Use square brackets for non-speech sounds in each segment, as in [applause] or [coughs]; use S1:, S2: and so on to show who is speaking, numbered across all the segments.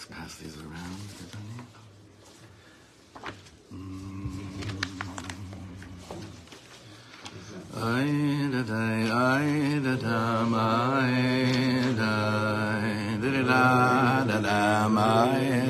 S1: Let's pass these around. Mm. Ay da da ay da da ay da da da da da ay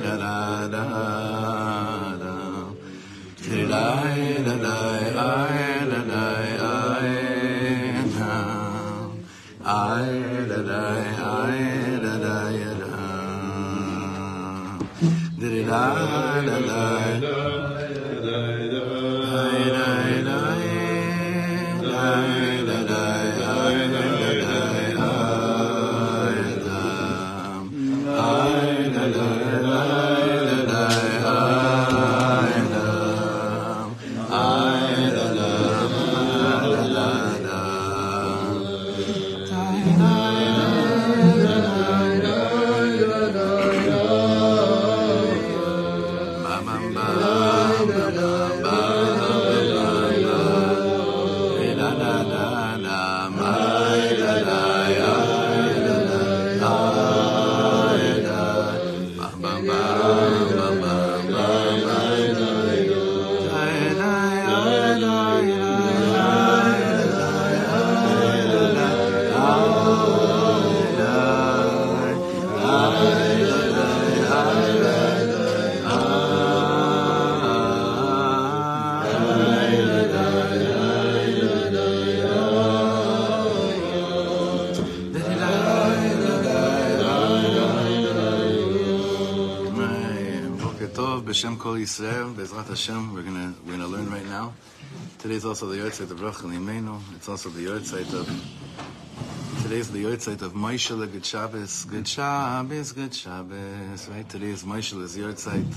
S1: B'Shem Kol Yisrael, Bezrat Hashem, we're gonna, we're gonna learn right now. Today's also the Yortzeit of Rachel Imenu, it's also the Yortzeit of, today's the Yortzeit of Moishele, Good Shabbos, Good Shabbos, Good Shabbos, right? Today is Moishele's Yortzeit.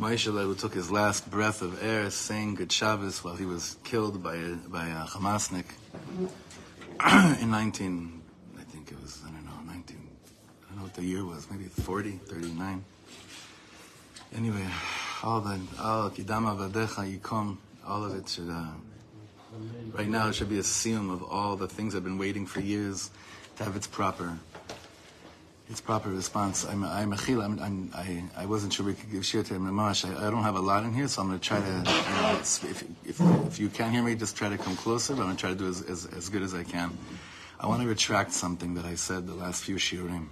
S1: Moishele, who took his last breath of air, saying Good Shabbos while he was killed by a, by a Hamasnik [clears throat] in 19, I think it was, I don't know, 19, I don't know what the year was, maybe 40, 39. Anyway, all the all kidama vadecha yikom, all of it should. Uh, right now, it should be a siyum of all the things I've been waiting for years to have its proper, its proper response. I'm I'm achil. I'm, I'm I I wasn't sure we could give shir to mamash. I, I don't have a lot in here, so I'm going to try to. You know, it's- if if if you can't hear me, just try to come closer. But I'm going to try to do as, as as good as I can. I want to retract something that I said the last few shiurim.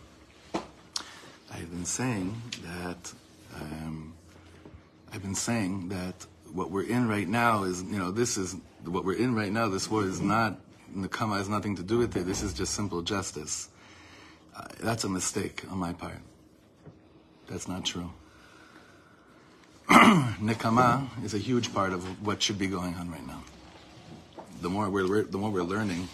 S1: I've been saying that um, I've been saying that what we're in right now is, you know, this is what we're in right now. This war is not Nakama has nothing to do with it. This is just simple justice. Uh, that's a mistake on my part. That's not true. [clears throat] Nikama is a huge part of what should be going on right now. The more we're the more we're learning,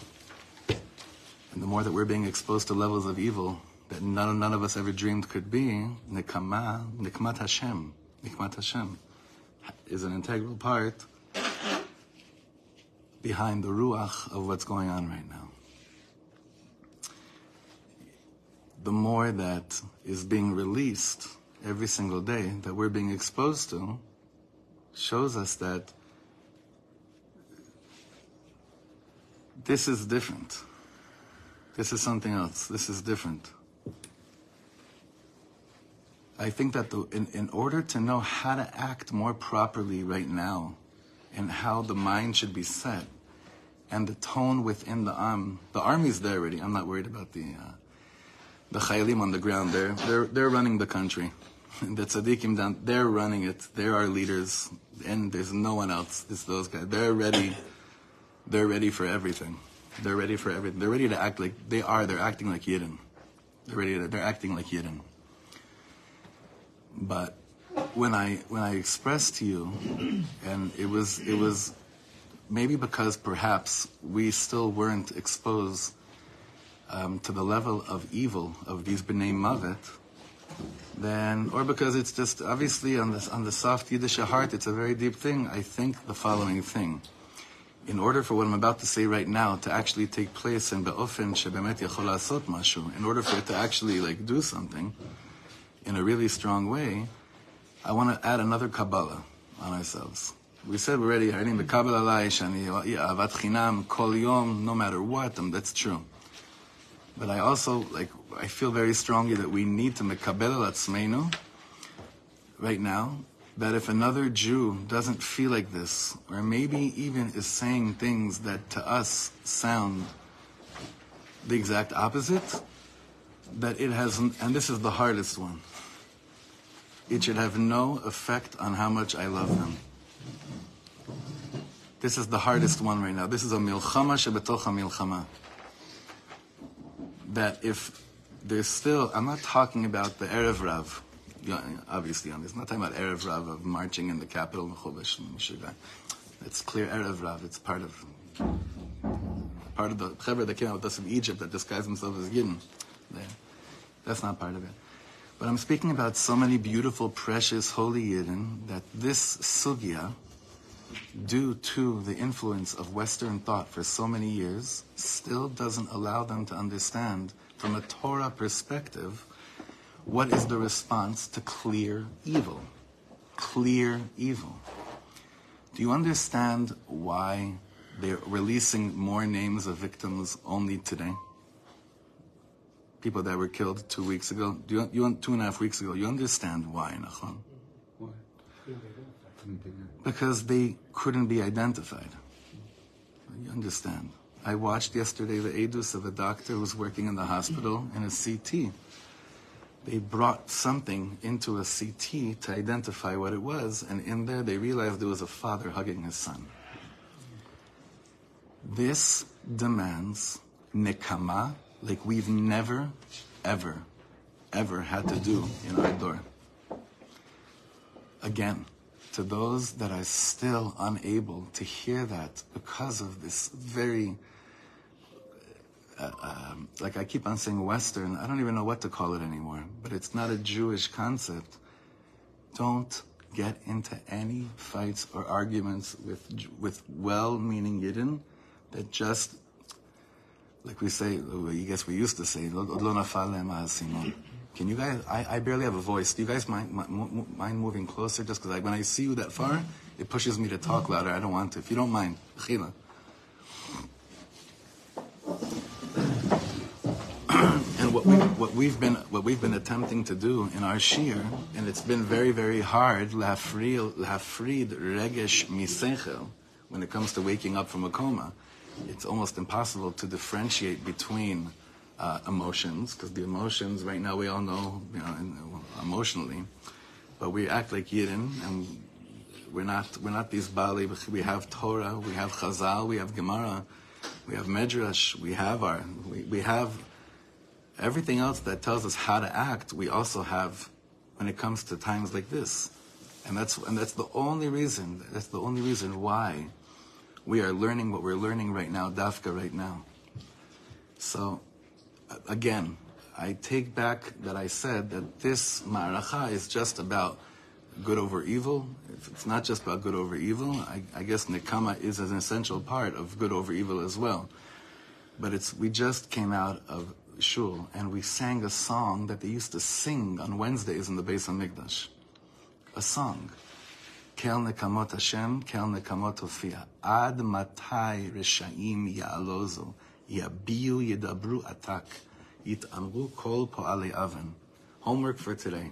S1: and the more that we're being exposed to levels of evil that none, none of us ever dreamed could be, Nikama, Nikmat Hashem, Nikmat Hashem, is an integral part behind the ruach of what's going on right now. The more that is being released every single day, that we're being exposed to, shows us that this is different. This is something else. This is different. I think that the, in, in order to know how to act more properly right now and how the mind should be set and the tone within the arm, the army's there already. I'm not worried about the uh, the chayalim on the ground. They're, they're, they're running the country. [laughs] The tzaddikim down, they're running it. They're our leaders. And there's no one else. It's those guys. They're ready. They're ready for everything. They're ready for everything. They're ready to act like they are. They're acting like Yidden. They're ready to, they're acting like Yidden. But when I when I expressed to you, and it was it was maybe because perhaps we still weren't exposed um, to the level of evil of these b'nai mavet, then or because it's just obviously on the on the soft Yiddish heart, it's a very deep thing. I think the following thing. In order for what I'm about to say right now to actually take place in be'ofen shebemet yachol asot mashu, in order for it to actually like do something in a really strong way, I want to add another Kabbalah on ourselves. We said already, I the Kabbalah avat chinam kol yom, no matter what, and that's true. But I also like I feel very strongly that we need to mekabel right now that if another Jew doesn't feel like this, or maybe even is saying things that to us sound the exact opposite, that it hasn't. and this is the hardest one, it should have no effect on how much I love them. This is the hardest one right now. This is a milchama shebetoch milchama. That if there's still, I'm not talking about the Erev Rav, obviously on this, I'm not talking about Erev Rav of marching in the capital, It's clear Erev Rav, it's part of part of the Chevra that came out with us from Egypt that disguised themselves as Yidden. That's not part of it. But I'm speaking about so many beautiful, precious, holy Yidden that this sugya, due to the influence of Western thought for so many years, still doesn't allow them to understand from a Torah perspective what is the response to clear evil? Clear evil. Do you understand why they're releasing more names of victims only today? People that were killed two weeks ago. Do you, you two and a half weeks ago? You understand why, Nachon? Why? Because they couldn't be identified. You understand? I watched yesterday the edus of a doctor who was working in the hospital in a CT. They brought something into a CT to identify what it was, and in there they realized it was a father hugging his son. This demands nekama like we've never, ever, ever had to do in our door. Again, to those that are still unable to hear that because of this very, uh, um, like I keep on saying Western, I don't even know what to call it anymore, but it's not a Jewish concept. Don't get into any fights or arguments with, with well-meaning Yidden that just, like we say, I guess we used to say, can you guys, I, I barely have a voice. Do you guys mind, mind moving closer? Just because when I see you that far, it pushes me to talk louder. I don't want to. If you don't mind, Chila. [clears throat] and what we what we've been what we've been attempting to do in our shir, and it's been very very hard. Lafrid regesh misechel when it comes to waking up from a coma it's almost impossible to differentiate between uh, emotions because the emotions right now we all know, you know, emotionally, but we act like Yidden and we're not we're not these Bali. We have Torah, we have Chazal, we have Gemara, we have Medrash, we have our we, we have everything else that tells us how to act. We also have when it comes to times like this, and that's and that's the only reason. That's the only reason why we are learning what we're learning right now, Dafka right now. So, again, I take back that I said that this ma'aracha is just about good over evil. It's not just about good over evil, I, I guess nekama is an essential part of good over evil as well. But it's we just came out of shul and we sang a song that they used to sing on Wednesdays in the Beis Hamikdash. A song. Kel Nekamot Hashem, Kel Nekamot Ophia. Ad Matai Reshaim Ya'alozu, Yabiu Yedabru Atak, Yit'amru Kol Po'ale Aven. Homework for today.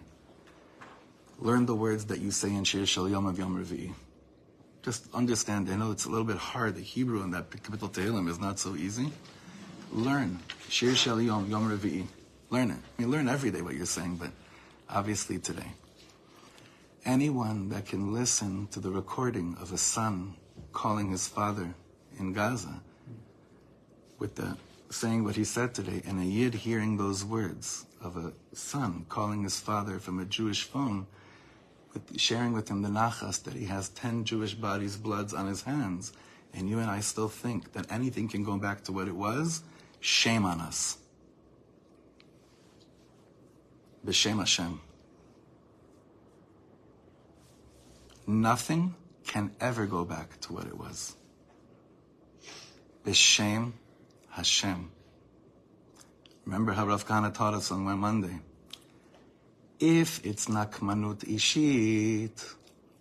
S1: Learn the words that you say in Shir Shel Yom of Yom Revi'i. Just understand, I know it's a little bit hard, the Hebrew in that kapitel Tehillim is not so easy. Learn Shir Shel Yom, Yom Revi'i. Learn it. I mean, learn every day what you're saying, but obviously today anyone that can listen to the recording of a son calling his father in Gaza with the saying what he said today and a yid hearing those words of a son calling his father from a Jewish phone with, sharing with him the nachas that he has 10 Jewish bodies bloods on his hands. And you and I still think that anything can go back to what it was? Shame on us. B'Shem Hashem Nothing can ever go back to what it was. B'Shem Hashem. Remember how Rav Kahane taught us on Monday. If it's nakmanut ishit,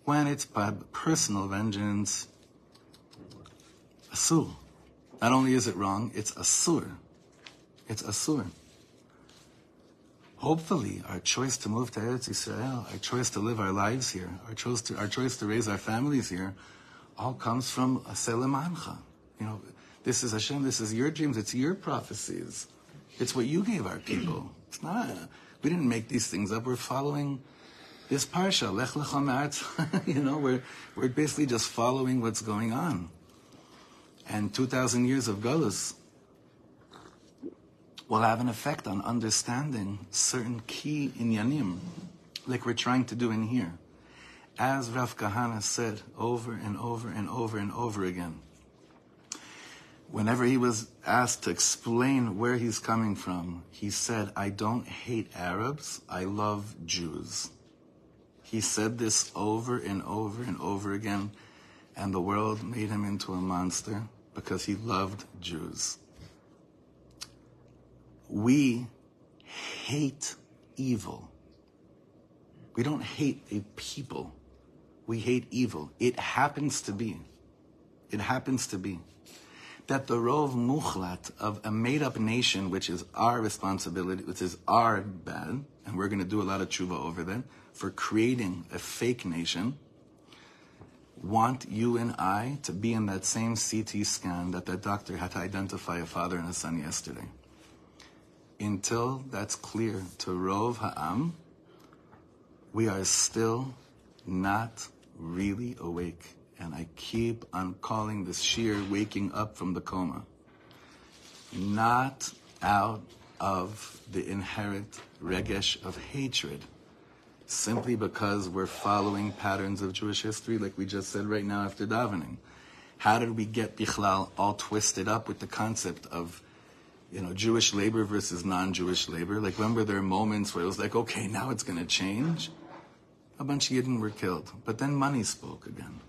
S1: when it's personal vengeance, asur. Not only is it wrong, it's asur. It's asur. Hopefully, our choice to move to Eretz Israel, our choice to live our lives here, our choice to, our choice to raise our families here, all comes from Aselim Ancha. You know, this is Hashem, this is your dreams, it's your prophecies. It's what you gave our people. It's not, we didn't make these things up. We're following this parsha, Lech Lecha [laughs] You know, we're, we're basically just following what's going on. And 2,000 years of Galus will have an effect on understanding certain key inyanim, like we're trying to do in here. As Rav Kahane said over and over and over and over again, whenever he was asked to explain where he's coming from, he said, I don't hate Arabs, I love Jews. He said this over and over and over again, and the world made him into a monster because he loved Jews. We hate evil. We don't hate a people. We hate evil. It happens to be. It happens to be that the rov muchlat of a made-up nation, which is our responsibility, which is our bad, and we're going to do a lot of tshuva over there for creating a fake nation, want you and I to be in that same CT scan that that doctor had to identify a father and a son yesterday. Until that's clear to Rov Ha'am, we are still not really awake and I keep on calling this shiur waking up from the coma. Not out of the inherent regesh of hatred, simply because we're following patterns of Jewish history, like we just said right now after davening. How did we get Bichlal all twisted up with the concept of, you know, Jewish labor versus non-Jewish labor? Like when were there moments where it was like, okay, now it's going to change? A bunch of Yidden were killed, but then money spoke again.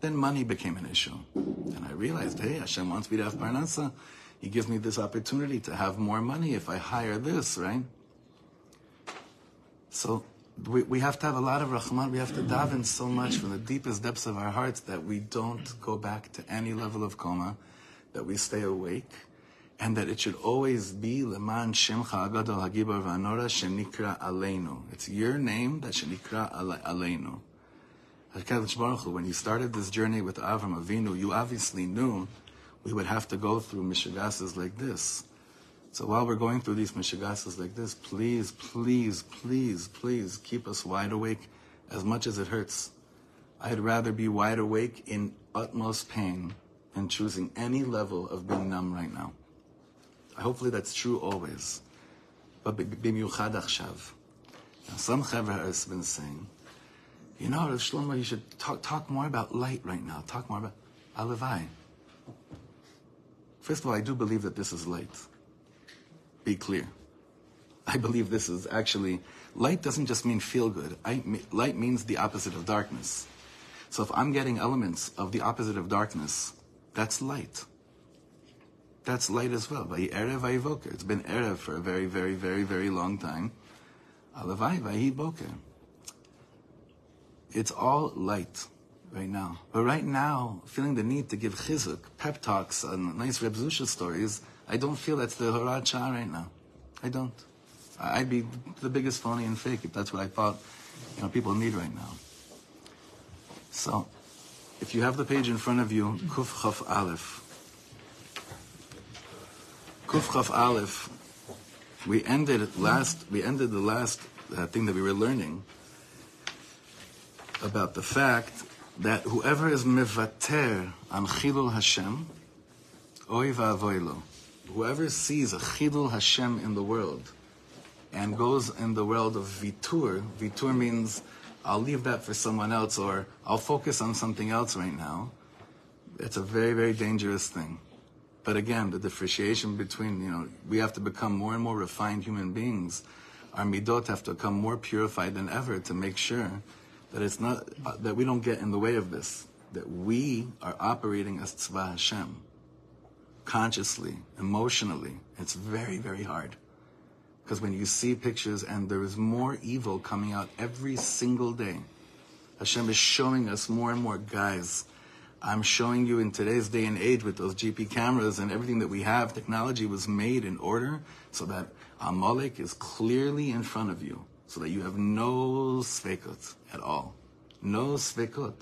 S1: Then money became an issue. And I realized, hey, Hashem wants me to have parnasa. He gives me this opportunity to have more money if I hire this, right? So we, we have to have a lot of rahman. We have to daven so much from the deepest depths of our hearts that we don't go back to any level of coma, that we stay awake, and that it should always be leman shemcha agadol hagibar v'anora shenikra aleinu. It's your name that shenikra aleinu. When you started this journey with Avram Avinu, you obviously knew we would have to go through mishigasas like this. So while we're going through these mishigasas like this, please, please, please, please keep us wide awake as much as it hurts. I'd rather be wide awake in utmost pain than choosing any level of being numb right now. Hopefully that's true always. But b'miyuchad achshav. Some chaver has been saying, you know, Shlomo, you should talk, talk more about light right now. Talk more about Alavai. First of all, I do believe that this is light. Be clear. [laughs] I believe this is actually, light doesn't just mean feel good. I, light means the opposite of darkness. So if I'm getting elements of the opposite of darkness, that's light. That's light as well. It's been Erev for a very, very, very, very long time. Alavai. It's all light right now. But right now, feeling the need to give chizuk, pep talks, and nice Reb Zusha stories, I don't feel that's the Horat Shah right now. I don't. I'd be the biggest phony and fake if that's what I thought you know, people need right now. So, if you have the page in front of you, Kuf Chaf Aleph. Kuf Chaf Aleph. We ended last. We ended the last uh, thing that we were learning about the fact that whoever is mevater on chilul Hashem, oy va'avoilo, whoever sees a chilul Hashem in the world and goes in the world of vitur, vitur means I'll leave that for someone else or I'll focus on something else right now. It's a very, very dangerous thing. But again, the differentiation between, you know, we have to become more and more refined human beings. Our midot have to become more purified than ever to make sure that it's not uh, that we don't get in the way of this. That we are operating as tzva Hashem, consciously, emotionally. It's very, very hard. Because when you see pictures and there is more evil coming out every single day, Hashem is showing us more and more guys. I'm showing you in today's day and age with those GP cameras and everything that we have, technology was made in order so that Amalek is clearly in front of you, so that you have no svekot at all. No svekot.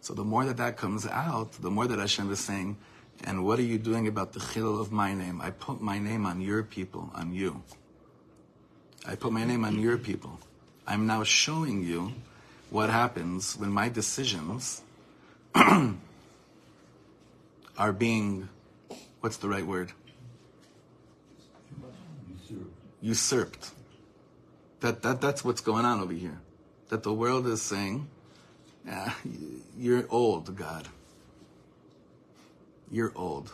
S1: So the more that that comes out, the more that Hashem is saying, and what are you doing about the chil of my name? I put my name on your people, on you. I put my name on your people. I'm now showing you what happens when my decisions [clears throat] are being, what's the right word? Usurped. That, that, that's what's going on over here. That the world is saying, ah, you're old, God. You're old.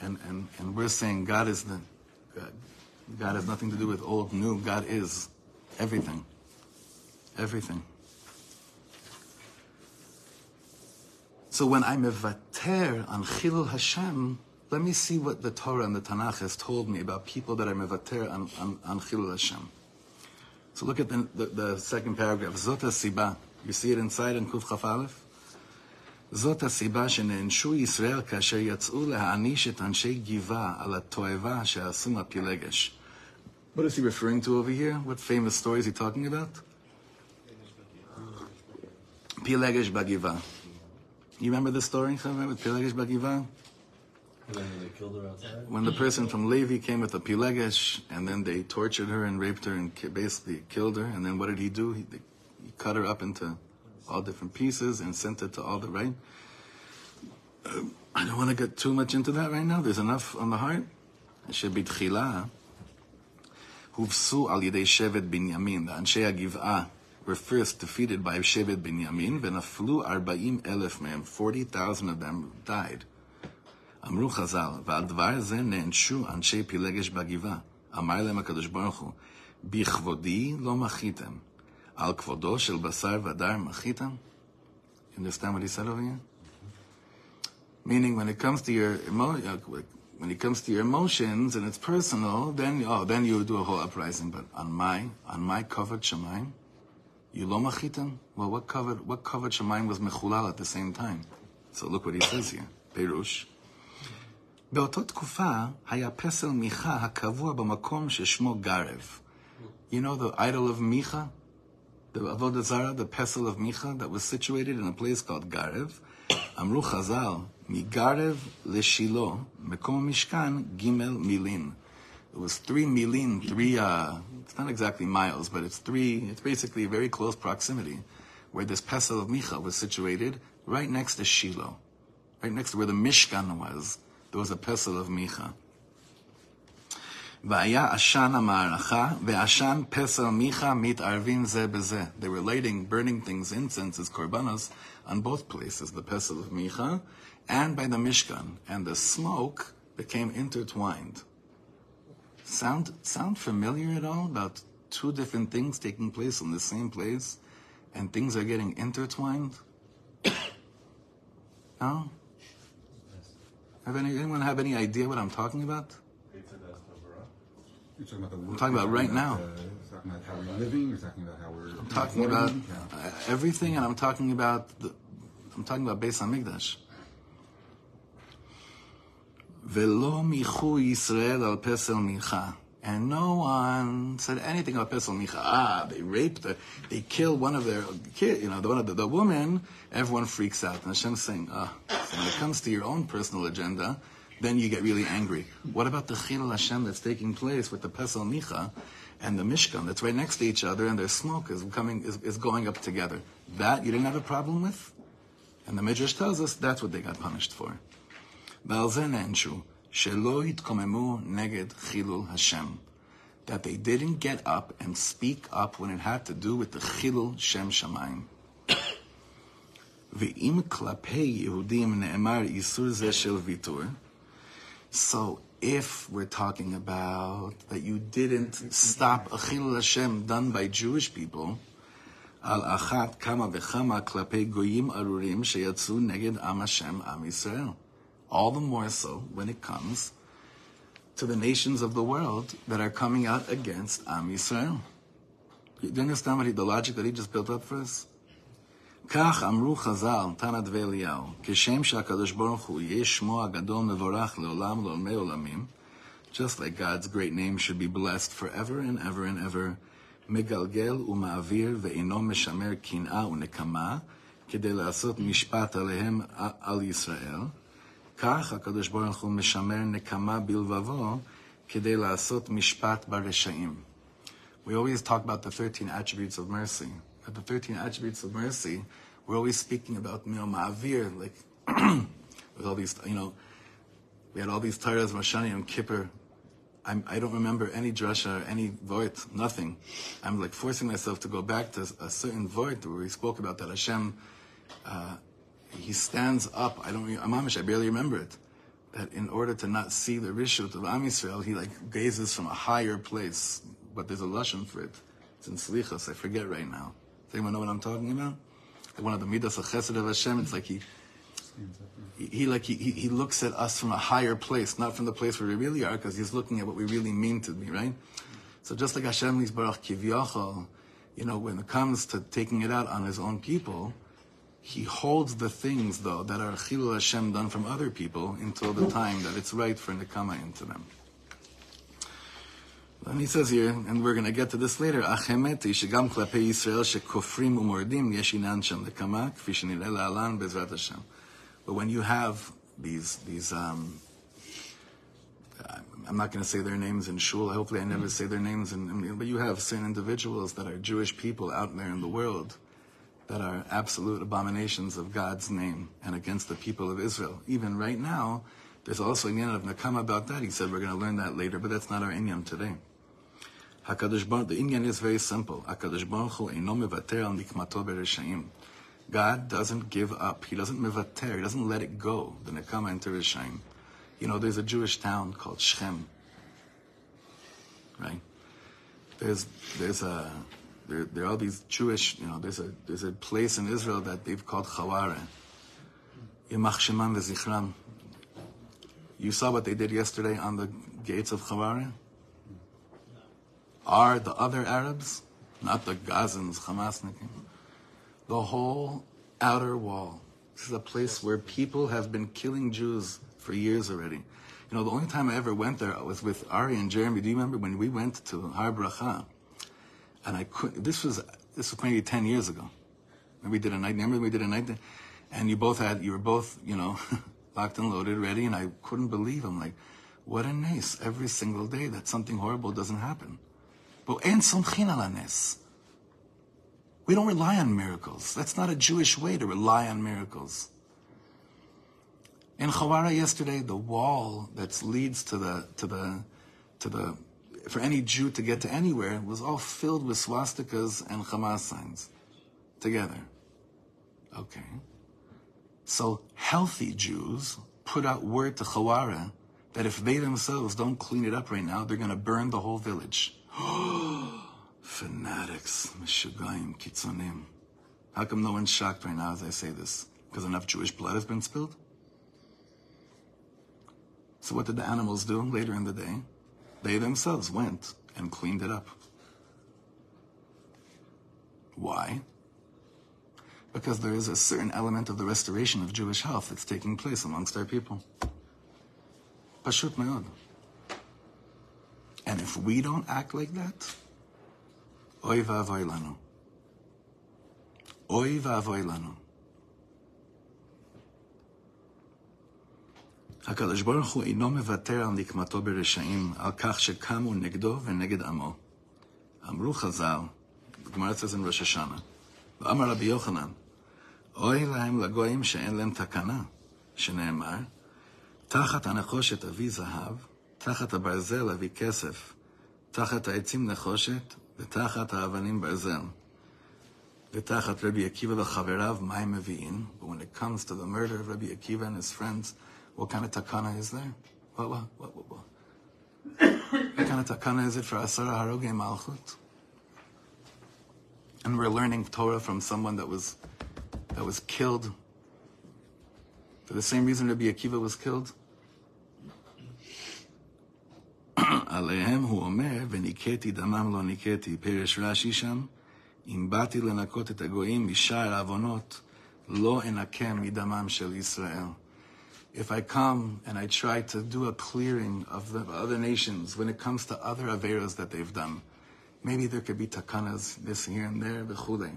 S1: And, and, and we're saying God is the, God, God has nothing to do with old, new. God is everything. Everything. So when I'm mevater on Chilul Hashem, let me see what the Torah and the Tanakh has told me about people that are mevater on, on, on Chilul Hashem. So look at the, the, the second paragraph. Zot siba. You see it inside in Kuf Chaf Aleph? זאת הסיבה שנענשו ישראל כאשר יצאו להעניש את אנשי גבעה על התועבה שעשו מהפילגש. What is he referring to over here? What famous story is he talking about? Pilegesh Bagiva. You remember the story somewhere with Pilegesh Bagiva?
S2: When
S1: the person from Levi came with the Pilegesh, and then they tortured her and raped her and basically killed her, and then what did he do? He, he cut her up into all different pieces and sent it to all the right. Uh, I don't want to get too much into that right now. There's enough on the heart. It should be al yidei shevet binyamin, the anshe were first defeated by שבט בנימין, ונפלו 40 אלף מהם, 40,000 of them died. אמרו חז"ל, ועל דבר זה נענשו אנשי פילגש בגבעה. אמר להם הקדוש ברוך הוא, בכבודי לא מחיתם, על כבודו של בשר ודר מחיתם? You understand what he said over here? Meaning, when it comes to your emo- uh, when it comes to your emotions and it's personal, then oh, then you do a whole uprising. But on my on my covered shemaim, you lo machitem? Well, what covered what covered Shemayim was mechulal at the same time? So look what he says here. Perush. באותה תקופה היה פסל מיכה הקבוע במקום ששמו גרב. You know the idol of Micha? The Avodah Zara, the pesel of Micha, that was situated in a place called Garev. Amru Chazal מגרב לשילה, mekom mishkan Gimel Milin. It was three milin, three uh, it's not exactly miles, but it's three, it's basically very close proximity, where this pesel of Micha was situated, right next to Shiloh. Right next to where the Mishkan was, there was a pesel of Micha. והיה עשן המערכה, ועשן פסל מיכה מתערבים זה בזה. They were lighting, burning things, incense as korbanos, on both places, the pesel of Micha and by the Mishkan. And the smoke became intertwined. Sound, sound familiar at all about two different things taking place in the same place and things are getting intertwined? [coughs] no? Have any, anyone have any idea what I'm talking about?
S3: You're talking about the
S1: I'm talking about right now.
S3: Uh, talking about how we're living. You're talking about how we're.
S1: I'm talking about uh, everything, and I'm talking about the, I'm talking about Beis Hamikdash. Velo michu Yisrael al pesel. And no one said anything about pesel micha. Ah, they raped her. They killed one of their kid, you know, the one of the, the woman. Everyone freaks out. And Hashem's saying, ah, so when it comes to your own personal agenda, then you get really angry. What about the Chilul Hashem that's taking place with the Pesel Micha and the Mishkan that's right next to each other and their smoke is coming is, is going up together? That you didn't have a problem with? And the Midrash tells us that's what they got punished for. ועל זה נענשו, שלא התקוממו נגד חילול השם. That they didn't get up and speak up when it had to do with the חילול שם שמיים. ואם כלפי יהודים נאמר איסור זה של ויתור, so if we're talking about that you didn't stop a chilul Hashem done by Jewish people, על אחת כמה וכמה כלפי גויים ארורים שיצאו נגד עם השם, עם ישראל. All the more so when it comes to the nations of the world that are coming out against Am Yisrael. Do you understand what he, the logic that he just built up for us? כך אמרו חז"ל, תנא דבי אליהו, כשם שהקדוש ברוך הוא יהיה שמו הגדול מבורך לעולם לעולמי עולמים, just like God's great name should be blessed forever and ever and ever, מגלגל ומעביר ואינו משמר קנאה ונקמה, כדי לעשות משפט עליהם על ישראל, כך הקדוש ברוך הוא משמר נקמה בלבבו, כדי לעשות משפט ברשעים. We always talk about the 13 attributes of mercy. But the 13 attributes of mercy, we're always speaking about, you know, ma'avir, like, [clears throat] with all these, you know, we had all these Torahs, Roshani and Kippur. I'm, I don't remember any drasha or any voit, nothing. I'm like forcing myself to go back to a certain voit where we spoke about that Hashem, uh, he stands up. I don't, Amamish, I barely remember it. That in order to not see the rishut of Am Yisrael, he like gazes from a higher place. But there's a lashon for it. It's in Slichas. I forget right now. Does anyone know what I'm talking about? Like one of the midas of Chesed of Hashem. It's like he, he, he like he, he looks at us from a higher place, not from the place where we really are, because he's looking at what we really mean to be, right? So just like Hashem Yisbarach Kivyachal, you know, when it comes to taking it out on his own people, he holds the things though that are Chilul Hashem done from other people until the time that it's right for Nekama into them. And he says here, and we're going to get to this later, Achemeti shegam klape Yisrael shekofrim umordim yesh inan shem nekama kfi shenireh la'alan bezrat Hashem. But when you have these these um, I'm not going to say their names in shul. Hopefully, I never say their names. In, but you have certain individuals that are Jewish people out there in the world that are absolute abominations of God's name and against the people of Israel. Even right now, there's also an inyan of Nakama about that. He said we're going to learn that later, but that's not our inyan today. Hakadosh Baruch, the inyan is very simple. Hakadosh Baruch Hu mevater al nikmato bereshaim. God doesn't give up. He doesn't mevater. He doesn't let it go. The Nakama into Reshaim. You know, there's a Jewish town called Shechem. Right? There's there's a there, there are all these Jewish, you know, there's a there's a place in Israel that they've called v'zichram. You saw what they did yesterday on the gates of Chaware? Are the other Arabs, not the Gazans, Hamasnikim, the whole outer wall. This is a place where people have been killing Jews for years already. You know, the only time I ever went there was with Ari and Jeremy. Do you remember when we went to Har Bracha? And I could. This was this was maybe ten years ago. And we did a night. Remember we did a night, and you both had you were both you know [laughs] locked and loaded, ready. And I couldn't believe. I'm like, what a nice every single day that something horrible doesn't happen. But en somchin nes. We don't rely on miracles. That's not a Jewish way to rely on miracles. In Chawara yesterday, the wall that leads to the to the to the for any Jew to get to anywhere was all filled with swastikas and Hamas signs together. Okay. So healthy Jews put out word to Chawara that if they themselves don't clean it up right now, they're going to burn the whole village. [gasps] Fanatics, Meshugayim, Kitzonim. How come no one's shocked right now as I say this? Because enough Jewish blood has been spilled? So what did the animals do later in the day? They themselves went and cleaned it up. Why? Because there is a certain element of the restoration of Jewish health that's taking place amongst our people. Pashut me'od. And if we don't act like that, oy va'avoy lanu. Oy. הקדוש ברוך הוא אינו מוותר על נקמתו ברשעים, על כך שקמו נגדו ונגד עמו. אמרו חז"ל, says in ראש השנה, ואמר רבי יוחנן, אוי להם לגויים שאין להם תקנה, שנאמר, תחת הנחושת אביא זהב, תחת הברזל אביא כסף, תחת העצים נחושת, ותחת האבנים ברזל. ותחת רבי עקיבא וחבריו, מה הם מביאים? But when it comes to the murder of Rabbi Akiva and his friends, what kind of takana is there? What, what, what, what, what? what kind of takana is it for Asara Haroge Malchut? And we're learning Torah from someone that was that was killed for the same reason Rabbi Akiva was killed. [clears throat] עליהם הוא אומר, וניקטי דמם לא ניקטי, פירש רש"י שם, אם באתי לנקות את הגויים משאר העוונות, לא אנקם מדמם של ישראל. If I come and I try to do a clearing of the other nations when it comes to other averos that they've done, maybe there could be takanas this here and there, v'chulei.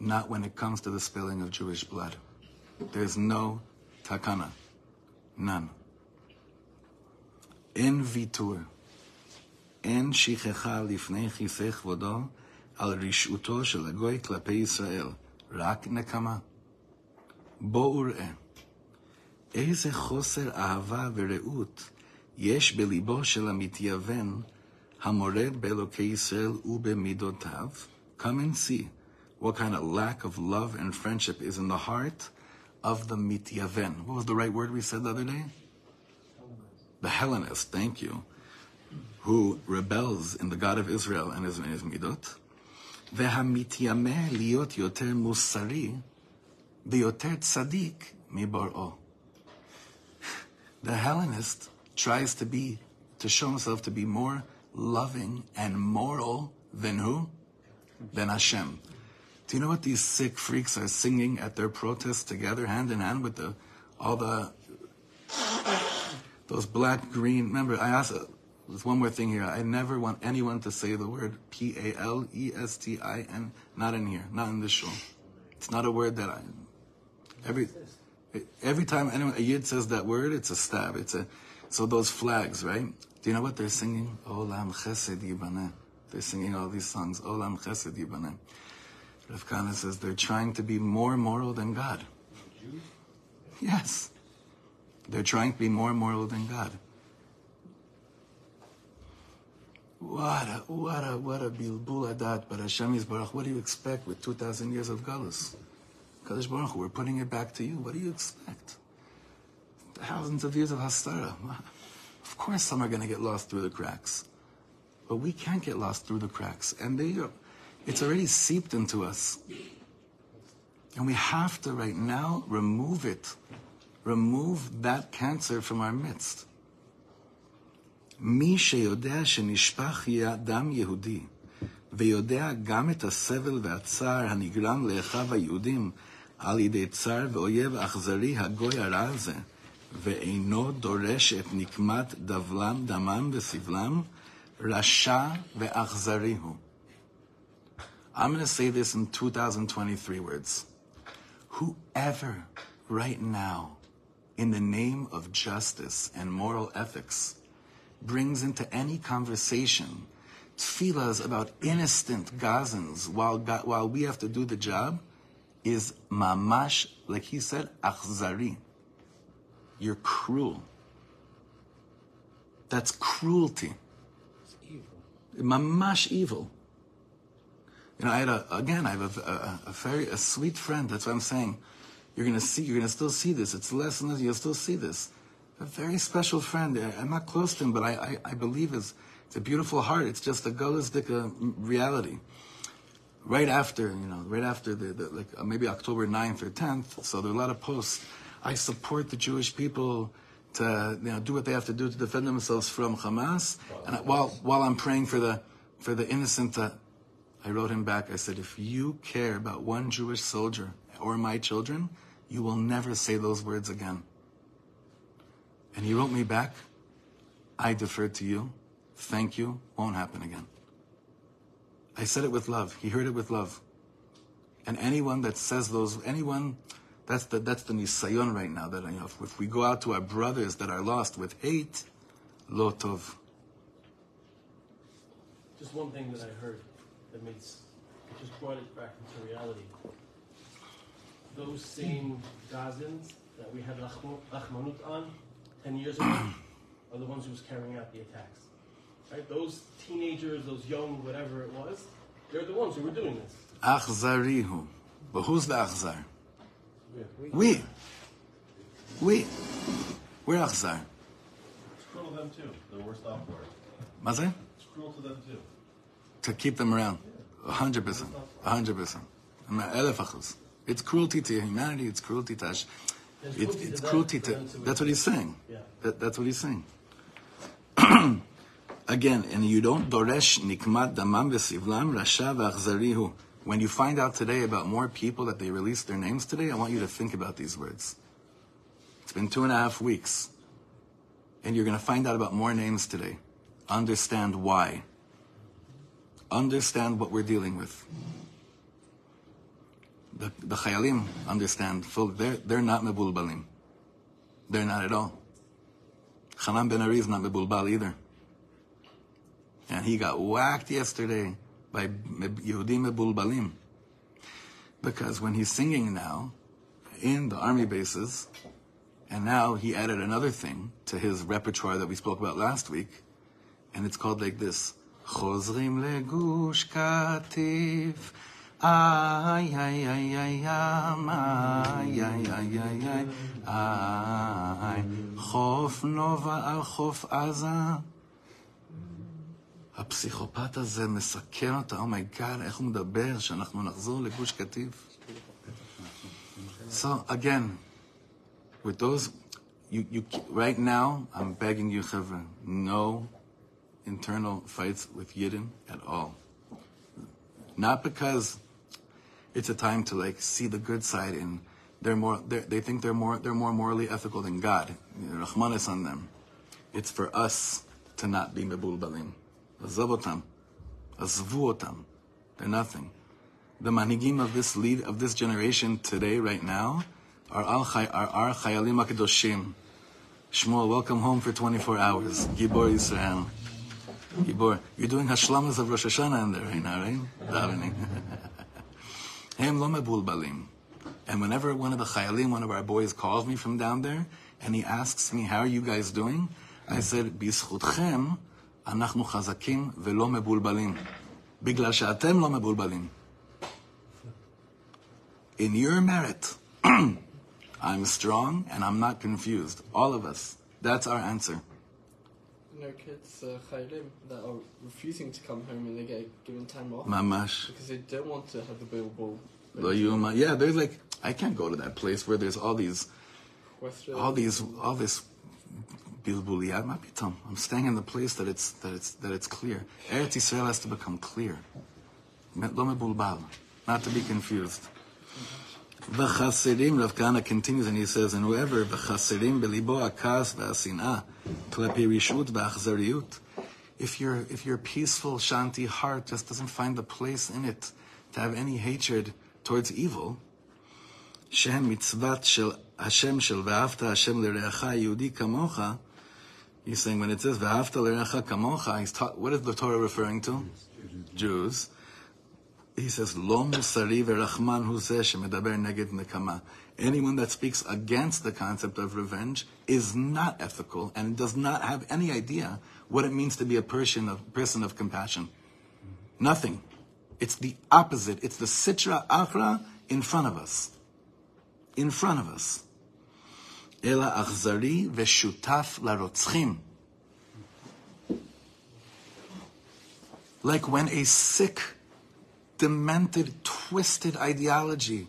S1: Not when it comes to the spilling of Jewish blood. There's no takana. None. אין ויתור, אין שכחה לפני כיסא כבודו על רשעותו של הגוי כלפי ישראל, רק נקמה. בואו ראה, איזה חוסר אהבה ורעות יש בליבו של המתייוון המורד באלוקי ישראל ובמידותיו. Come and see what kind of lack of love and friendship is in the heart of the mityaven. What was the right word we said the other day? The Hellenist, thank you, who rebels in the God of Israel and his, his midot. והמתיימא להיות יותר מוסרי ויותר צדיק מבוראו. The Hellenist tries to be, to show himself to be more loving and moral than who? Than Hashem. Do you know what these sick freaks are singing at their protests together, hand in hand with the all the those black green? Remember, I asked. There's one more thing here. I never want anyone to say the word P A L E S T I N. Not in here. Not in this show. It's not a word that I. Every every time anyone a yid says that word, it's a stab. It's a so those flags, right? Do you know what they're singing? Olam Chesed Yibaneh. They're singing all these songs. Olam Chesed Yibaneh. Rav Kana says they're trying to be more moral than God. Yes. They're trying to be more moral than God. What a, what a, what a bilbul adat, but Hashem is Baruch, what do you expect with 2,000 years of galus? Kadosh Baruch Hu, we're putting it back to you. What do you expect? Thousands of years of hastara. Of course some are going to get lost through the cracks. But we can't get lost through the cracks. And they are, it's already seeped into us. And we have to right now remove it. Remove that cancer from our midst. מי שיודע שנשפך דם יהודי, ויודע גם את הסבל והצער הנגרם לאחיו היהודים על ידי צר ואויב אכזרי הגוי הרע הזה, ואינו דורש את נקמת דבלם, דמם וסבלם, רשע ואכזרי הוא. I'm going to say this in 2023 words. Whoever right now, in the name of justice and moral ethics, brings into any conversation tefillahs about innocent Gazans while, while we have to do the job is mamash, like he said, achzari. You're cruel. That's cruelty.
S2: It's evil.
S1: Mamash evil. You know, I had a, again, I have a, a, a very, a sweet friend. That's what I'm saying. You're gonna see, you're gonna still see this. It's less and less, you'll still see this. A very special friend. I'm not close to him, but I, I, I believe his, it's a beautiful heart. It's just a gulistic uh, reality. Right after, you know, right after the, the like uh, maybe October 9th or 10th, so there are a lot of posts. I support the Jewish people to, you know, do what they have to do to defend themselves from Hamas. And I, while, while I'm praying for the, for the innocent, uh, I wrote him back. I said, if you care about one Jewish soldier or my children, you will never say those words again. And he wrote me back, I defer to you. Thank you. Won't happen again. I said it with love. He heard it with love. And anyone that says those, anyone, that's the, that's the nisayon right now. That you know, if, if we go out to our brothers that are lost with hate, lo tov.
S2: Just one thing that I heard that makes, it just brought it back into reality. Those same Gazans that we had Rachmanut on 10 years ago [clears throat] are the ones who was carrying out the attacks. Right? Those teenagers, those young, whatever it was, they're the ones who were doing this.
S1: Achzarihu. But who's the Achzar? Yeah. We. We. We're Achzar.
S4: It's cruel to them too. They're worse off for it. It's cruel to them too.
S1: To keep them around. hundred percent. hundred percent. It's cruelty to humanity. It's cruelty to
S2: Hashem.
S1: It's, it's, cruelty to. That's what he's saying. That, that's what he's saying. [clears throat] Again, and you don't doresh nikmat damam v'sivlam rasha v'achzari hu. When you find out today about more people that they released their names today, I want you to think about these words. It's been two and a half weeks, and you're going to find out about more names today. Understand why. Understand what we're dealing with. The, the Chayalim understand, full, they're, they're not mebulbalim. They're not at all. Hanan Ben Ari is not mebulbal either. And he got whacked yesterday by Yehudim mebulbalim. Because when he's singing now in the army bases, and now he added another thing to his repertoire that we spoke about last week, and it's called like this. חוזרים לגוש קטיף, איי איי איי איי איי איי איי איי איי חוף נובה על חוף עזה. הפסיכופת הזה מסכן אותה, אומייגאד, איך הוא מדבר שאנחנו נחזור לגוש קטיף. So again, with those, you, you, right now, I'm begging you, Chevra, no internal fights with Yidden at all. Not because it's a time to like see the good side and they're more, they're, they think they're more, they're more morally ethical than God. Rahman is on them. It's for us to not be mebulbalim. Azav otam. Azvu otam. They're nothing. The manigim of this lead, of this generation today, right now, are our, are our chayalim akadoshim. Shmuel, welcome home for 24 hours. Gibor Yisrael. Gibor, you're doing hashlamas of Rosh Hashanah in there right now, right? Davening. [laughs] Hem lo mebulbalim. And whenever one of the chayalim, one of our boys calls me from down there, and he asks me, how are you guys doing? I said, בזכותכם אנחנו חזקים ולא מבולבלים. בגלל שאתם לא מבולבלים. In your merit, [clears throat] I'm strong and I'm not confused. All of us. That's our answer.
S5: You know, kids, uh, Chaylim, that are refusing to come home and they get given time off
S1: Mamash.
S5: because they don't want to have the bill ball.
S1: Lo yuma- Yeah, there's like, I can't go to that place where there's all these,
S5: Question.
S1: all these, all this bilbuliyat. Ma pitom. I'm staying in the place that it's, that it's, that it's clear. Eretz Yisrael has to become clear. Not to be confused. V'chasirim, Rav Kahane continues and he says, and whoever v'chasirim belibo akas v'asinah klepi rishut v'achzariut. If your if your peaceful shanti heart just doesn't find the place in it to have any hatred towards evil, shem mitzvat shel Hashem shel v'afta Hashem l'reacha Yehudi kamocha. He's saying when it says v'afta l'reacha kamocha, he's what is the Torah referring to? Jews he says, Lo musari verachman hu neged nekama. Anyone that speaks against the concept of revenge is not ethical and does not have any idea what it means to be a person of, person of compassion. Nothing. It's the opposite. It's the sitra achra in front of us. In front of us. Ela achzari veshutaf larotzchim. Like when a sick demented, twisted ideology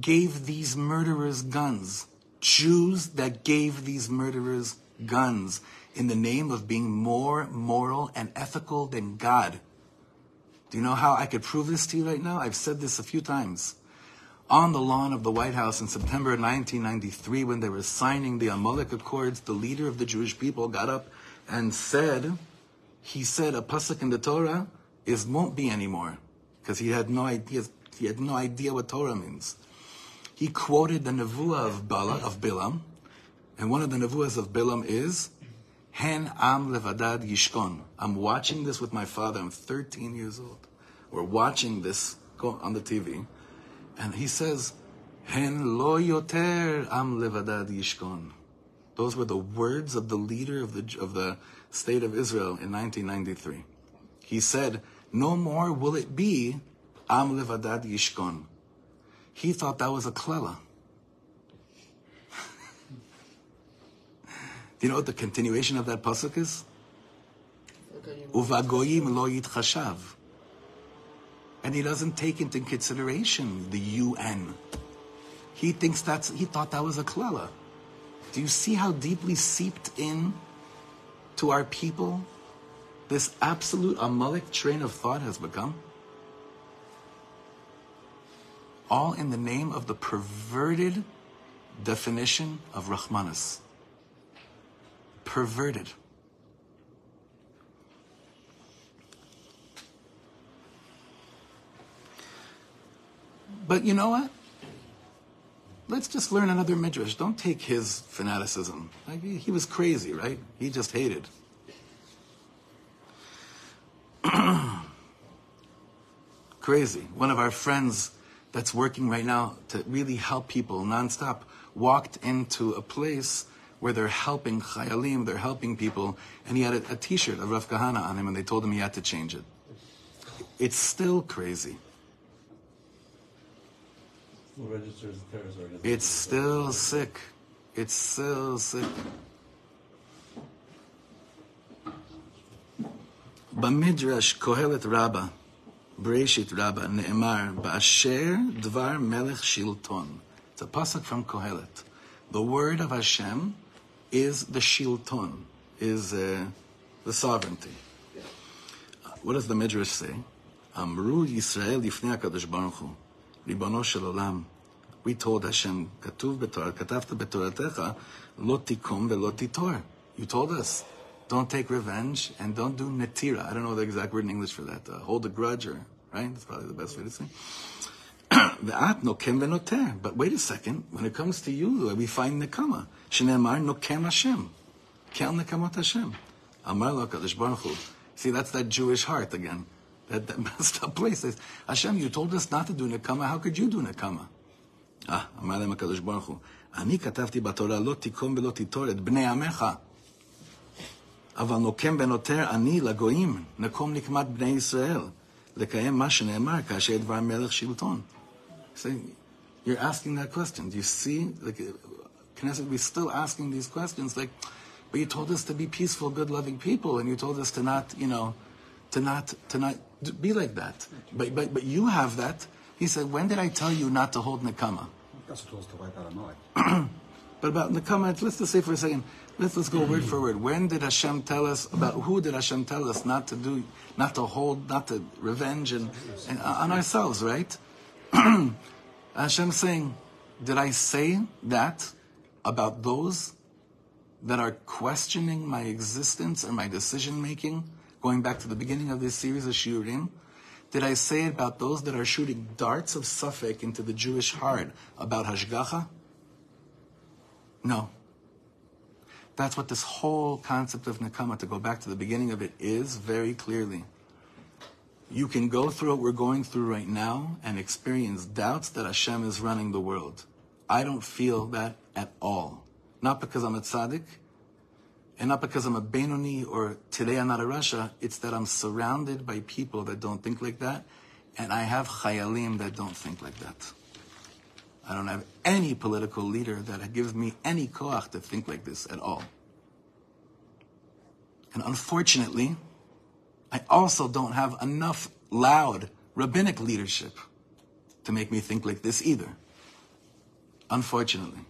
S1: gave these murderers guns. Jews that gave these murderers guns in the name of being more moral and ethical than God. Do you know how I could prove this to you right now? I've said this a few times. On the lawn of the White House in September 1993, when they were signing the Amalek Accords, the leader of the Jewish people got up and said, he said, a pasuk in the Torah is won't be anymore because he had no idea. He had no idea what Torah means. He quoted the nevuah of Bala of Bilam, and one of the nevuahs of Bilam is, "Hen am levadad yishkon." I'm watching this with my father. I'm 13 years old. We're watching this on the TV, and he says, "Hen lo yoter am levadad yishkon." Those were the words of the leader of the of the state of Israel in 1993. He said, no more will it be Am Levadad Yishkon. He thought that was a klela. [laughs] Do you know what the continuation of that pasuk is? Uvagoyim lo yitchashav. And he doesn't take into consideration the UN. He thinks that's, he thought that was a klela. Do you see how deeply seeped in to our people this absolute Amalek train of thought has become? all in the name of the perverted definition of Rahmanas. Perverted. But you know what? Let's just learn another midrash. Don't take his fanaticism. Like, he was crazy, right? He just hated. [clears throat] crazy. One of our friends that's working right now to really help people nonstop walked into a place where they're helping chayalim, they're helping people, and he had a, a T-shirt of Rav Kahane on him, and they told him he had to change it. It's still crazy.
S4: Still registered as a terrorist organization.
S1: It's still sick. It's still sick. Bamidrash Kohelet Rabba, Bereshit Rabba, Ne'emar, Ba'asher Dvar Melech Shilton. It's a pasuk from Kohelet. The word of Hashem is the Shilton, is uh, the sovereignty. What does the Midrash say? Amru Yisrael Yifnei HaKadosh Baruch Hu, Ribono Shel Olam. We told Hashem, Katuv betorah, Katavta betoratecha, lo tikum velo titor. You told us, don't take revenge and don't do netira. I don't know the exact word in English for that. Uh, hold a grudge or, right? That's probably the best way to say. [clears throat] Nokem venoter. But wait a second. When it comes to you, we find nekama. Shneemar nokem Hashem. Kel nekamot Hashem. Amar lo HaKadosh Baruch Hu. See, that's that Jewish heart again That, that [laughs] messed up place. Says, Hashem, you told us not to do nekama. How could you do nekama? אה, אמר להם הקדוש ברוך הוא, אני כתבתי בתורה לא תיקום ולא תיטור את בני עמך, אבל נוקם ונותר אני לגויים, נקום נקמת בני ישראל, לקיים מה שנאמר כאשר דבר מלך שלטון. So, you're asking that question. Do you see? Like, Knesset, we're still asking these questions. Like, but you told us to be peaceful, good, loving people, and you told us to not, you know, to not, to not be like that. But, but, but you have that. He said, when did I tell you not to hold nekama?
S3: That's told us to wipe out Amalek. [clears throat]
S1: But about nekama, let's just say for a second, let's let's go word for word. When did Hashem tell us about who did Hashem tell us not to do, not to hold, not to revenge and, and uh, on ourselves, right? [clears throat] Hashem saying, did I say that about those that are questioning my existence and my decision making? Going back to the beginning of this series of shiurim, did I say about those that are shooting darts of suffix into the Jewish heart about hashgacha? No. That's what this whole concept of Nakama, to go back to the beginning of it, is very clearly. You can go through what we're going through right now and experience doubts that Hashem is running the world. I don't feel that at all. Not because I'm a tzaddik, and not because I'm a Benoni or today I'm not a rasha, it's that I'm surrounded by people that don't think like that, and I have Chayalim that don't think like that. I don't have any political leader that gives me any koach to think like this at all. And unfortunately, I also don't have enough loud rabbinic leadership to make me think like this either. Unfortunately.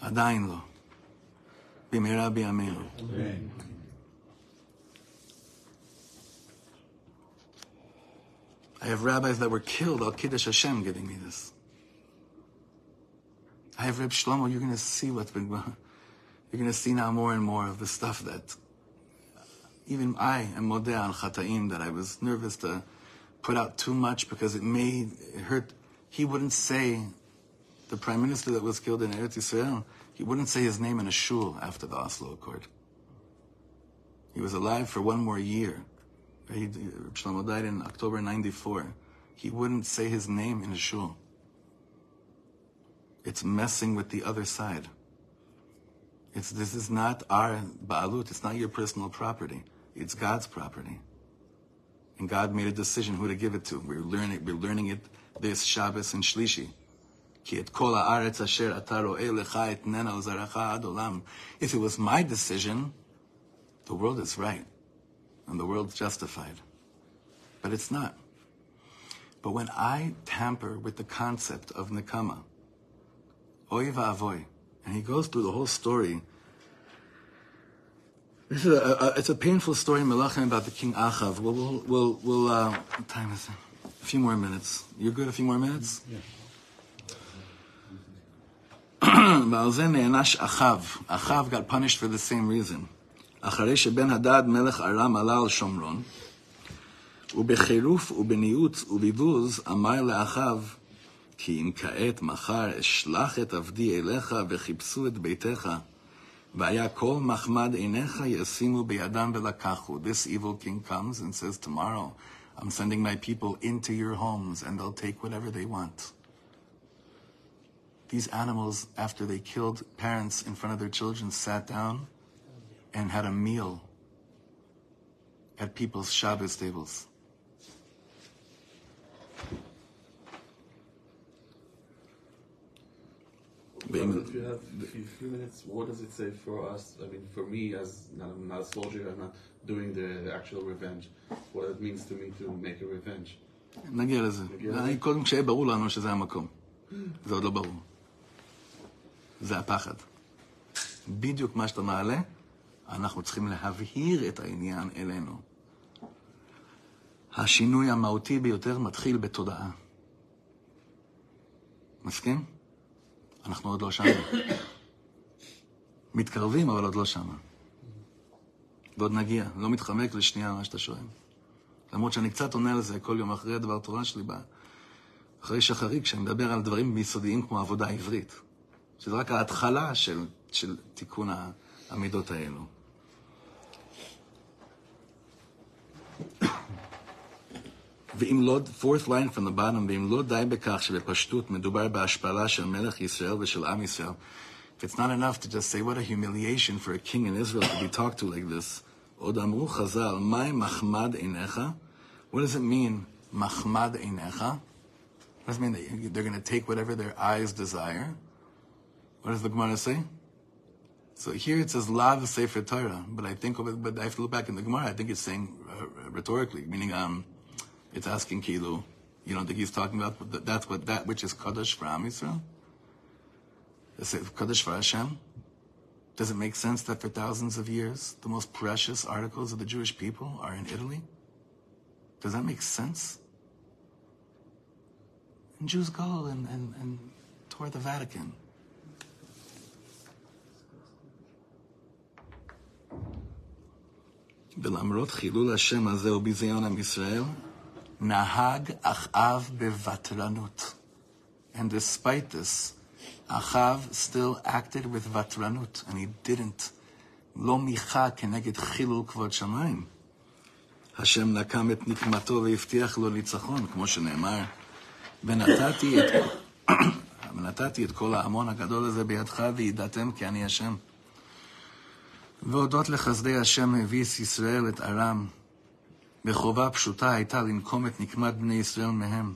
S1: Adainlo. במהרה בימינו. I have rabbis that were killed al Kiddush Hashem giving me this. I have Reb Shlomo, you're going to see what's been going You're going to see now more and more of the stuff that even I am modeh al chataim, that I was nervous to put out too much because it made, it hurt. He wouldn't say, the prime minister that was killed in Eretz Yisrael, he wouldn't say his name in a shul after the Oslo Accord. He was alive for one more year. He, Shlomo died in October 94. He wouldn't say his name in a shul. It's messing with the other side. It's, this is not our ba'alut. It's not your personal property. It's God's property. And God made a decision who to give it to. We're learning, we're learning it this Shabbos and Shlishi. If it was my decision, the world is right. And the world's justified. But it's not. But when I tamper with the concept of Nikama, oy va'avoy, and he goes through the whole story. This is a, a, it's a painful story in Melachim about the king Achav. We'll, we'll, we'll, we'll uh, time is it? A few more minutes. You're good? A few more minutes?
S3: Yeah. [clears throat]
S1: ועל זה נענש אחאב. אחאב got punished for the same reason. אחרי שבן הדד מלך ארם עלה על שומרון, ובחירוף ובניוץ ובבוז אמר לאחאב, כי אם כעת מחר אשלח את עבדי אליך וחיפשו את ביתך, והיה כל מחמד עיניך ישימו בידם ולקחו. This evil king comes and says, tomorrow I'm sending my people into your homes and they'll take whatever they want. These animals, after they killed parents in front of their children, sat down and had a meal at people's Shabbos tables.
S6: Well, if you have a few, few minutes, what does it say for us? I mean, for me, as not, I'm not a soldier, I'm not doing the actual revenge. What it means to me to make a revenge.
S1: נגיע לזה.
S6: נגיע לזה.
S1: אני- קודם כשיהיה ברור לנו שזה המקום. זה עוד לא ברור. זה הפחד. בדיוק מה שאתה מעלה, אנחנו צריכים להבהיר את העניין אלינו. השינוי המהותי ביותר מתחיל בתודעה. מסכים? אנחנו עוד לא שם. מתקרבים, אבל עוד לא שם. ועוד נגיע. לא מתחמק לשנייה מה שאתה שואל. למרות שאני קצת עונה על זה כל יום אחרי הדבר תורה שלי, אחרי שחרית, כשאני מדבר על דברים יסודיים כמו עבודה עברית. שזה רק ההתחלה של, של תיקון ה- המידות האלו. ואם לא, fourth line from the bottom, ואם לא די בכך שבפשטות מדובר בהשפלה של מלך ישראל ושל עם ישראל, if it's not enough to just say what a humiliation for a king in Israel to be talked to like this, עוד אמרו חז"ל, מהי מחמד עיניך? What does it mean, מחמד עיניך? What does it mean that they're going to take whatever their eyes desire? What does the Gemara say? So here it says Lav Sefer Torah, but I think, but I have to look back in the Gemara. I think it's saying uh, rhetorically, meaning um, it's asking Kilu. You don't think he's talking about that- that's what that which is Kaddish for Am Yisrael? Is it Kaddish for Hashem? Does it make sense that for thousands of years the most precious articles of the Jewish people are in Italy? Does that make sense? And Jews go and, and, and tour the Vatican. ולמרות חילול השם הזה וביזיון עם ישראל, נהג אחאב בוותרנות. And despite this, Achav still acted with vatranut, and he didn't. לא מיכה כנגד חילול כבוד שמיים. השם נקם את נקמתו והבטיח לו ניצחון, כמו שנאמר, ונתתי את, [coughs] ונתתי את כל ההמון הגדול הזה בידך, וידעתם כי אני השם. והודות לחסדי השם הביס ישראל את ארם, וחובה פשוטה הייתה לנקום את נקמת בני ישראל מהם.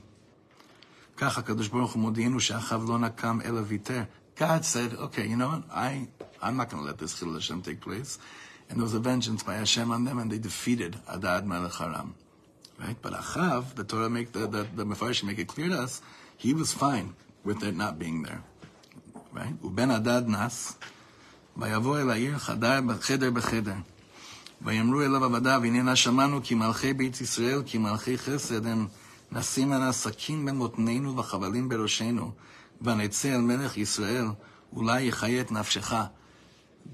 S1: כך הקדוש ברוך הוא מודיענו שאחיו לא נקם אלא ויתר. God said, okay, you know what, I, I'm not going to let this Chilul Hashem take place. And there was a vengeance by Hashem on them, and they defeated Adad Melech Aram. Right? But Achav, the Torah make the, the, the Mefarshim make it clear to us, he was fine with it not being there. Right? ובין הדד נס, ויבוא אל העיר חדר בחדר בחדר. ויאמרו אליו עבדיו, הננה שמענו כי מלכי בית ישראל, כי מלכי חסד הם נשים ענה סכין במותנינו וחבלים בראשנו, ונצא אל מלך ישראל, אולי יחיה את נפשך.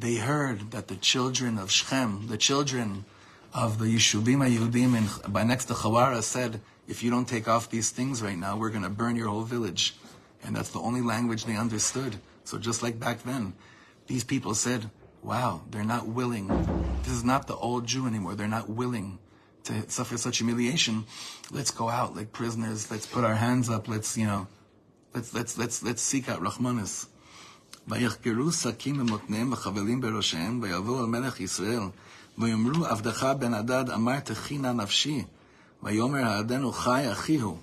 S1: They heard that the children of Shechem, the children of the Yeshuvim HaYehudim in, by next to Chawara said, if you don't take off these things right now, we're going to burn your whole village. And that's the only language they understood. So just like back then, these people said, wow, they're not willing. This is not the old Jew anymore. They're not willing to suffer such humiliation. Let's go out like prisoners. Let's put our hands up. Let's, you know, let's, let's, let's, let's seek out Rahmanis. ויחגרו שקים במותניהם וחבלים בראשיהם, ויבואו אל מלך ישראל, ויאמרו עבדך בן הדד אמר תחינה נפשי, ויאמר העדנו חי אחי הוא.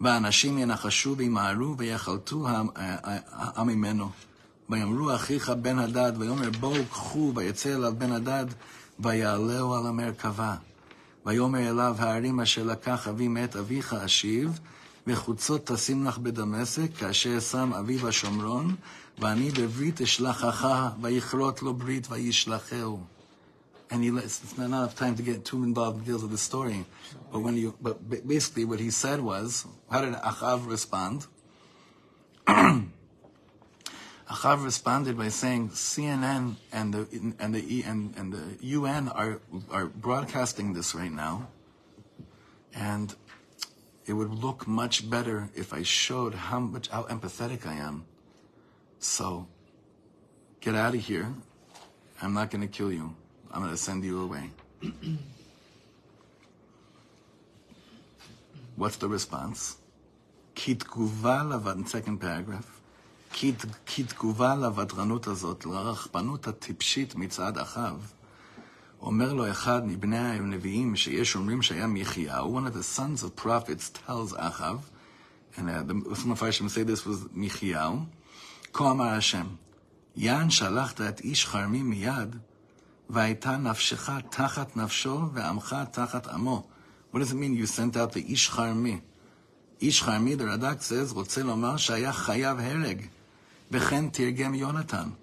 S1: ואנשים ינחשו וימהרו ויחלטו העם- העם ממנו. ויאמרו אחיך בן הדד, ויאמר בואו קחו, ויצא אליו בן הדד, ויעלהו על המרכבה. ויאמר אליו הערים אשר לקח אבי מת אביך אשיב, וחוצות תשים לך בדמשק, כאשר שם אביו השומרון, ואני בברית אשלחך, ויכרות לו ברית וישלחהו. and he lets, it's not enough time to get too involved in details of the story. But when you, but ba- basically what he said was, how did Achav respond? [clears throat] Achav responded by saying CNN and the and the and, and the UN are are broadcasting this right now, and it would look much better if I showed how much how empathetic I am. So, get out of here. I'm not going to kill you. I'm going to send you away. What's the response? Kitkuva second paragraph. כת- כתגובה לוודרנות הזאת, לרחפנות הטיפשית מצד אחאב, אומר לו אחד מבני הנביאים שיש אומרים שהיה מיכיהו, one of the sons of prophets tells Achav, and the, some of Farshim say this was מיכיהו, כה אמר השם, יען שלחת את איש חרמי מיד, והייתה נפשך תחת נפשו ועמך תחת עמו. What does it mean you sent out the איש חרמי? איש חרמי, the Radak says, רוצה לומר שהיה חייב הרג, V'chen Tirgem Yonatan.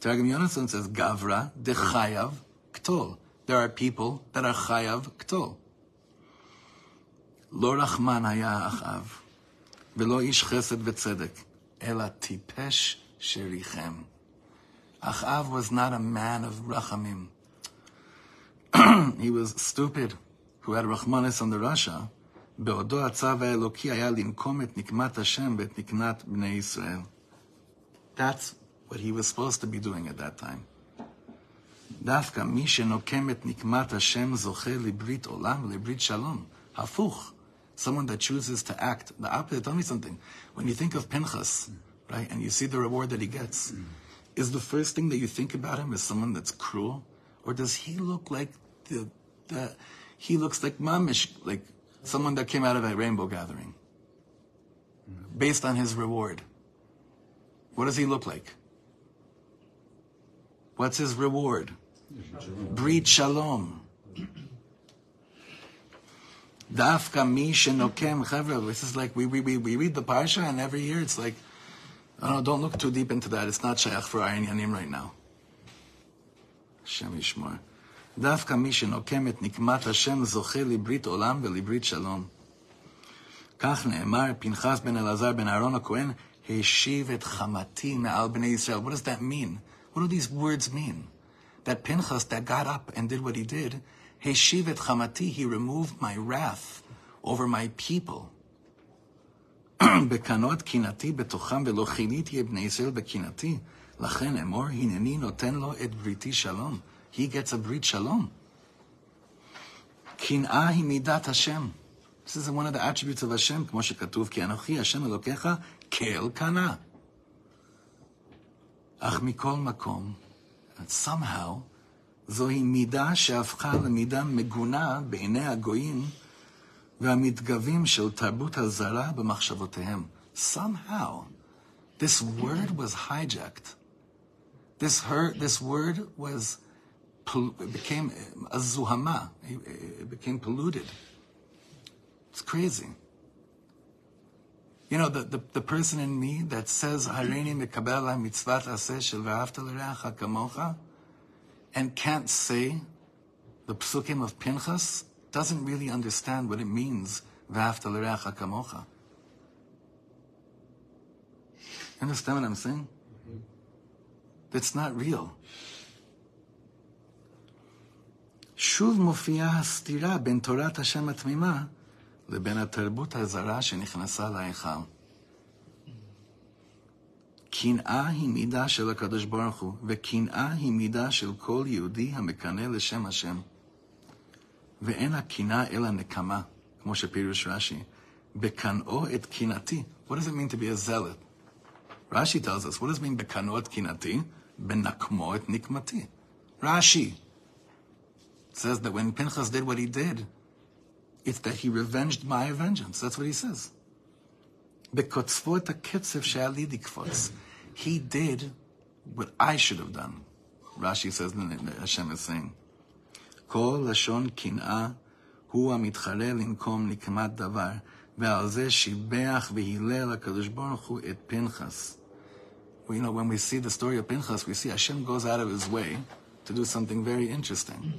S1: Tirgem Yonatan says, Gavra de Chayav Ktol. There are people that are Chayav Ktol. Lo rachman haya achav, velo ish chesed וצדק, אלא טיפש שריחם. Achav was not a man of rachamim. [clears throat] he was stupid, who had rachmanis on the rasha. בעודו הצו האלוקי היה לנקום את נקמת השם ואת נקמת בני ישראל. That's what he was supposed to be doing at that time. דווקא מי שנוקם את נקמת השם זוכה לברית עולם ולברית שלום. הפוך. Someone that chooses to act the opposite. Tell me something. When you think of Pinchas, right, and you see the reward that he gets, is the first thing that you think about him as someone that's cruel, or does he look like the, the he looks like mamish, like someone that came out of a rainbow gathering, based on his reward? What does he look like? What's his reward? Brit shalom. Dafka mi shenokem chevra. This is like we, we, we, we read the parsha and every year it's like, oh no, don't look too deep into that. It's not shaykh for Ayin Yanim right now. Hashem yishmor. דווקא מי שנוקם את נקמת השם זוכה לברית עולם ולברית שלום. כך נאמר, פנחס בן אלעזר בן אהרון הכהן השיב את חמתי מעל בני ישראל. What does that mean? What do these words mean? That Pinchas that got up and did what he did, השיב את חמתי, he removed my wrath over my people. בקנות קנאתי בתוכם ולא כיניתי את בני ישראל בקנאתי. לכן אמור, הנני נותן לו את בריתי שלום. He gets a ברית שלום. קנאה היא מידת השם. This is one of the attributes of Hashem, כמו שכתוב, כי אנוכי השם אלוקיך כאל קנה. אך מכל מקום, somehow, זוהי מידה שהפכה למידה מגונה בעיני הגויים והמתגבים של תרבות הזרה במחשבותיהם. Somehow, this word was hijacked. This, her, this word was, pol- it became a zuhama. It, it became polluted. It's crazy. You know, the, the, the person in me that says, Harini mekabel mitzvat aseh shel v'ahavta l'reacha kamocha, and can't say the psukim of Pinchas, doesn't really understand what it means, v'ahavta l'reacha kamocha. Understand what I'm saying? That's not real. שוב מופיעה הסתירה בין תורת השם התמימה לבין התרבות הזרה שנכנסה להיכל. קנאה היא מידה של הקדוש ברוך הוא, וקנאה היא מידה של כל יהודי המקנא לשם השם. ואין הקנאה אלא נקמה, כמו שפירוש רש"י. בקנאו את קנאתי. What does it mean to be a zealot? Rashi tells us, what does it mean בקנאו את קנאתי? בנקמו את נקמתי. Rashi says that when Pinchas did what he did, it's that he revenged my vengeance. That's what he says. בקוצפו את הקצף שהיה לי לקפוץ. He did what I should have done. Rashi says, Hashem is saying, כל לשון קנאה הוא המתחרה לנקום נקמת דבר, ועל זה שיבח והילל הקדוש ברוך הוא את פנחס. Well, you know, when we see the story of Pinchas, we see Hashem goes out of his way to do something very interesting.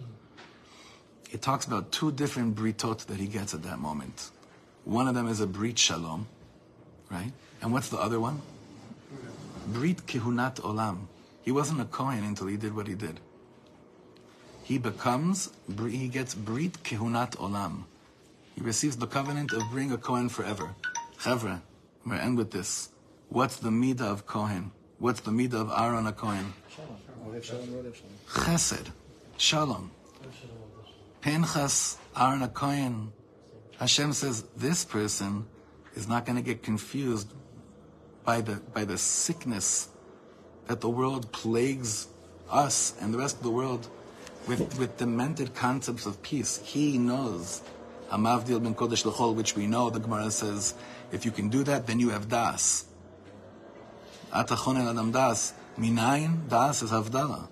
S1: It talks about two different britot that he gets at that moment. One of them is a brit shalom, right? And what's the other one? Brit kihunat olam. He wasn't a Kohen until he did what he did. He becomes, he gets brit kihunat olam. He receives the covenant of being a Kohen forever. Chevra, I'm going to end with this. What's the midah of Kohen? What's the midah of Aaron a Kohen? Chesed, Shalom. Pinchas, Aaron a Kohen. Hashem says this person is not going to get confused by the by the sickness that the world plagues us and the rest of the world with with demented concepts of peace. He knows. Hamavdil ben Kodesh L'chol, which we know, the Gemara says, if you can do that, then you have das. Atachonen adam das. Minayin, das is havdalah.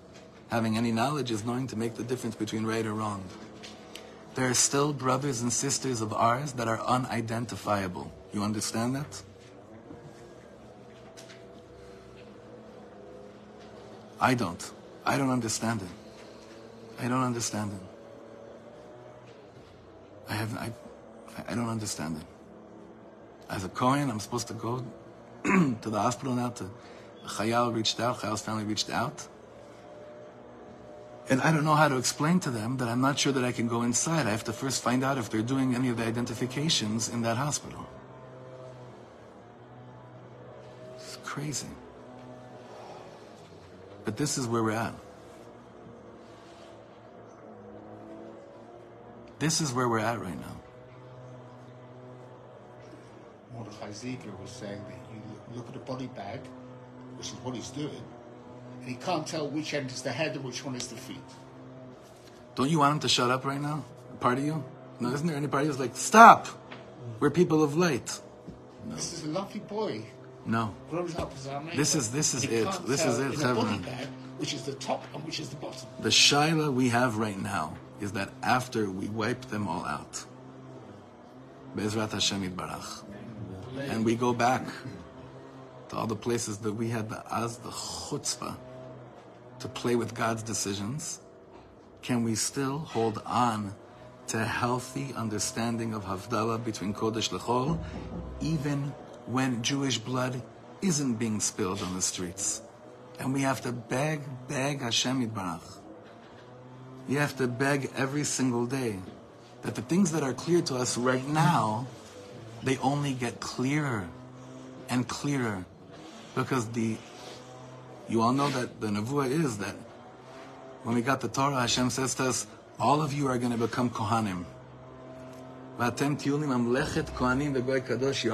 S1: Having any knowledge is knowing to make the difference between right or wrong. There are still brothers and sisters of ours that are unidentifiable. You understand that? I don't. I don't understand it. I don't understand it. I have I, I don't understand it. As a Kohen, I'm supposed to go [clears throat] to the hospital now. To Chayal reached out. Chayal's family reached out, and I don't know how to explain to them that I'm not sure that I can go inside. I have to first find out if they're doing any of the identifications in that hospital. It's crazy. But this is where we're at. This is where we're at right now.
S7: Mordechai Ziegler was saying that you look at a body bag, which is what he's doing, and he can't tell which end is the head and which one is the feet.
S1: Don't you want him to shut up right now? Part of you? No, isn't there any part of you that's like, stop! We're people of light.
S7: This is a lovely boy.
S1: No.
S7: Grows up as our neighbor.
S1: This is- this is it. This is it,
S7: body bag, which is the top and which is the bottom.
S1: The shaila we have right now is that after we wipe them all out, Bezrat Hashem Yitbarach, and we go back to all the places that we had the az, the chutzpah, to play with God's decisions, can we still hold on to a healthy understanding of Havdalah between Kodesh Lechol, even when Jewish blood isn't being spilled on the streets? And we have to beg, beg Hashem. You have to beg every single day that the things that are clear to us right now, they only get clearer and clearer. Because the, you all know that the Nevuah is that when we got the Torah, Hashem says to us, all of you are going to become Kohanim. You're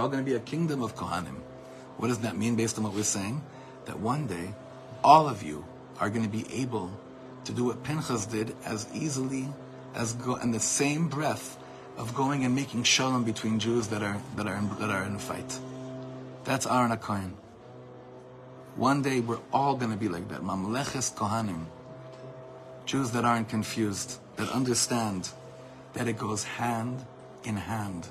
S1: all going to be a kingdom of Kohanim. What does that mean based on what we're saying? That one day, all of you are going to be able to do what Pinchas did as easily as go in the same breath of going and making shalom between Jews that are that are in, that are in a fight. That's Aaron HaKohen. One day we're all going to be like that. Mamleches Kohanim. Jews that aren't confused, that understand that it goes hand in hand.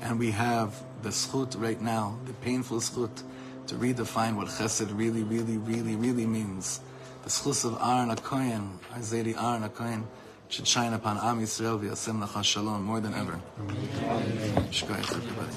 S1: And we have the schut right now, the painful schut, to redefine what chesed really, really, really, really means. The schus of Aaron HaKohen, Azeri Aaron HaKohen, should shine upon Am Yisrael v'yasem lacha shalom more than ever. Everybody.